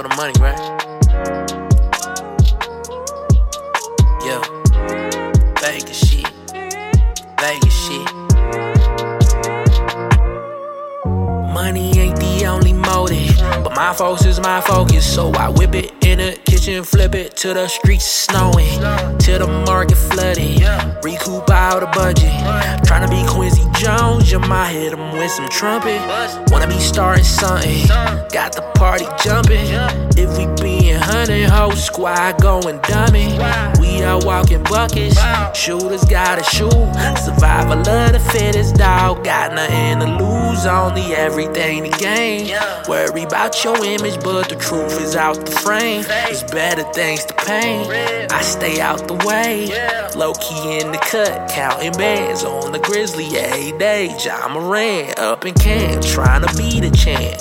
for the money, right? Yeah. Vegas shit. Vegas shit. Money ain't the only motive, but my focus is my focus, so I whip it in the kitchen, flip it to the streets snowing, to the market flooded. Recoup out the budget. Tryna be Quincy Jones, you might hit him with some trumpet. Wanna be starting something, got the party jumping squad going dummy. We are walking buckets, shooters gotta shoot. Survival of the fittest dog, got nothing to lose, only everything to gain. Worry about your image, but the truth is out the frame. There's better things to paint. I stay out the way, low key in the cut, counting bands on the grizzly every day. Ja Morant up in camp, trying to be the champ.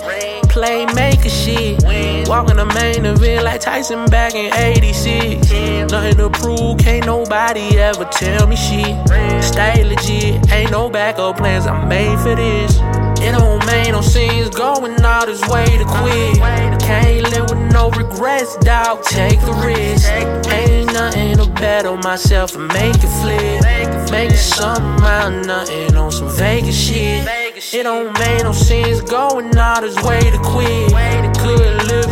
Playmaker shit, walking the main event like Tyson back in '86. Nothing to prove, can't nobody ever tell me shit. Stay legit, ain't no backup plans, I'm made for this. It don't make no sense going all this way to quit. Can't live with no regrets, dog. Take the risk. Ain't nothing to bet on myself and make it flip. Make something out of nothing on some Vegas shit. It don't make no sense going all this way to quit. Could live it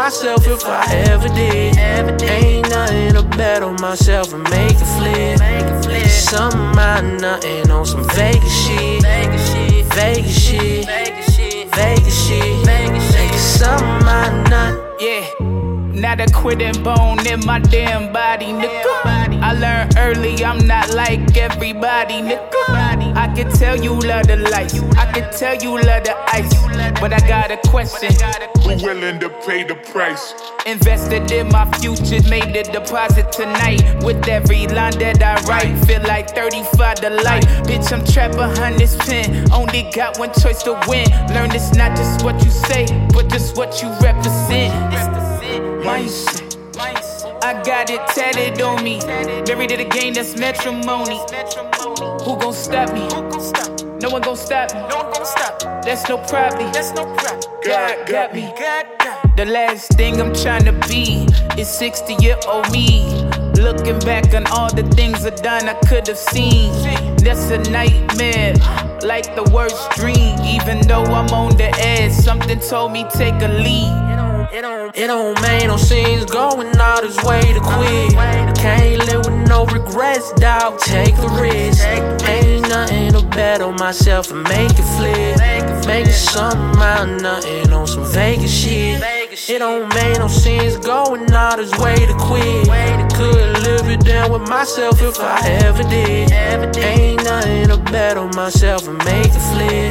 myself if I ever did. Ain't nothing to bet on myself and make it flip. Out of nothing on some Vegas shit. Vegas shit. Vegas shit. Vegas something out of nothing. Yeah, not a quitting bone in my damn body, nigga. Early I'm not like everybody, nigga. I can tell you love the life, I can tell you love the ice, but I got a question. Who willing to pay the price? Invested in my future, made a deposit tonight. With every line that I write, feel like 35 to life. Bitch, I'm trapped behind this pen. Only got one choice to win. Learn it's not just what you say, but just what you represent. Mindset. I got it tatted on me. Married to the game, that's matrimony. Who gon' stop me? No one gon' stop me. That's no problem. God got me. The last thing I'm trying to be is 60 year old me. Looking back on all the things I done, I could have seen. That's a nightmare, like the worst dream. Even though I'm on the edge, something told me take a lead. It don't, it don't make no sense going all this way to quit. Can't live with no regrets, dog. Take the risk. Ain't nothing to bet on myself and make it flip. Make something out of nothing on some Vegas shit. It don't make no sense going all this way to quit. Could live it down with myself if I ever did. Ain't nothing to bet on myself and make it flip.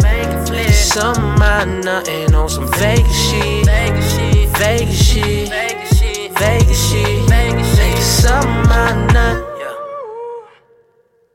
Out of nothing on some Vegas shit. Vegas shit. Vegas shit. Vegas shit.